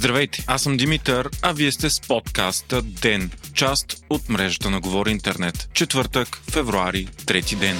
Здравейте, аз съм Димитър, а вие сте с подкаста ДЕН, част от мрежата на Говори Интернет. Четвъртък, февруари, трети ден.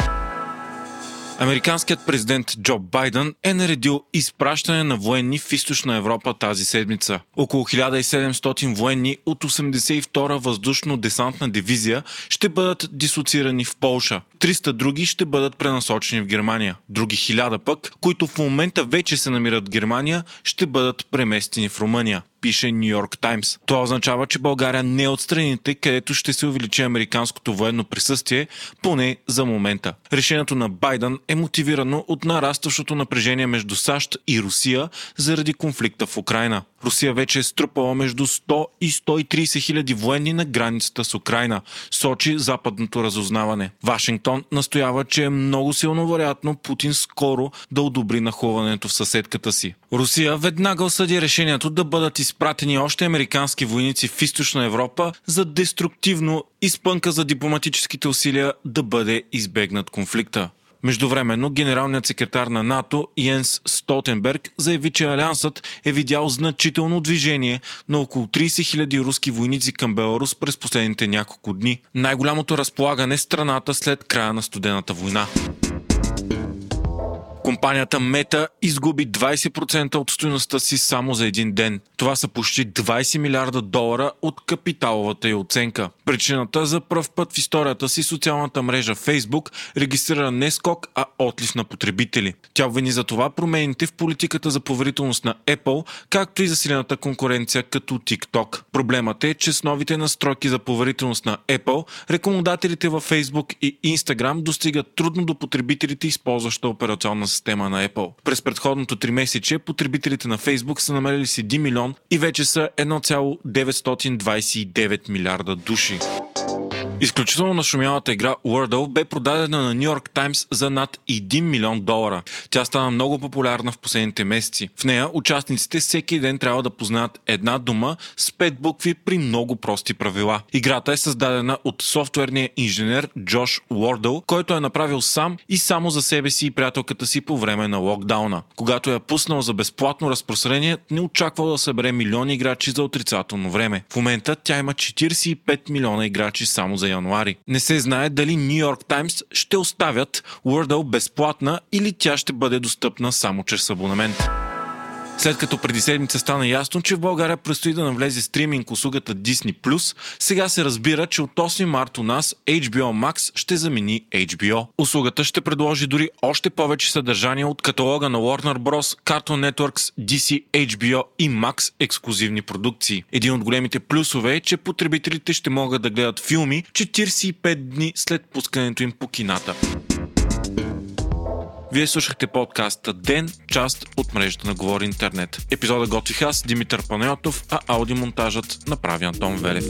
Американският президент Джо Байден е наредил изпращане на военни в източна Европа тази седмица. Около 1700 военни от 82-а въздушно-десантна дивизия ще бъдат дислоцирани в Полша. 300 други ще бъдат пренасочени в Германия. Други 1000 пък, които в момента вече се намират в Германия, ще бъдат преместени в Румъния пише Нью Йорк Таймс. Това означава, че България не е от страните, където ще се увеличи американското военно присъствие, поне за момента. Решението на Байден е мотивирано от нарастващото напрежение между САЩ и Русия заради конфликта в Украина. Русия вече е струпала между 100 и 130 хиляди военни на границата с Украина, сочи западното разузнаване. Вашингтон настоява, че е много силно вероятно Путин скоро да одобри нахуването в съседката си. Русия веднага осъди решението да бъдат изпратени още американски войници в източна Европа за деструктивно изпънка за дипломатическите усилия да бъде избегнат конфликта. Междувременно генералният секретар на НАТО Йенс Столтенберг заяви, че Алиансът е видял значително движение на около 30 000 руски войници към Беларус през последните няколко дни. Най-голямото разполагане страната след края на студената война. Компанията Мета изгуби 20% от стоеността си само за един ден. Това са почти 20 милиарда долара от капиталовата й оценка. Причината за пръв път в историята си социалната мрежа Facebook регистрира не скок, а отлив на потребители. Тя обвини за това промените в политиката за поверителност на Apple, както и засилената конкуренция като TikTok. Проблемът е, че с новите настройки за поверителност на Apple, рекомендателите във Facebook и Instagram достигат трудно до потребителите, използваща операционна система на Apple. През предходното 3 месече потребителите на Facebook са намерили си 1 милион и вече са 1,929 милиарда души. Street. Изключително нашумялата игра Wordle бе продадена на Нью Йорк Таймс за над 1 милион долара. Тя стана много популярна в последните месеци. В нея участниците всеки ден трябва да познаят една дума с 5 букви при много прости правила. Играта е създадена от софтуерния инженер Джош Уордъл, който е направил сам и само за себе си и приятелката си по време на локдауна. Когато я пуснал за безплатно разпространение, не очаквал да събере милиони играчи за отрицателно време. В момента тя има 45 милиона играчи само за януари. Не се знае дали Нью Йорк Таймс ще оставят Wordle безплатна или тя ще бъде достъпна само чрез абонамент. След като преди седмица стана ясно, че в България предстои да навлезе стриминг услугата Disney+, сега се разбира, че от 8 март у нас HBO Max ще замени HBO. Услугата ще предложи дори още повече съдържание от каталога на Warner Bros., Cartoon Networks, DC, HBO и Max ексклюзивни продукции. Един от големите плюсове е, че потребителите ще могат да гледат филми 45 дни след пускането им по кината. Вие слушахте подкаста Ден, част от мрежата на Говори Интернет. Епизода готвих аз, Димитър Панайотов, а аудиомонтажът направи Антон Велев.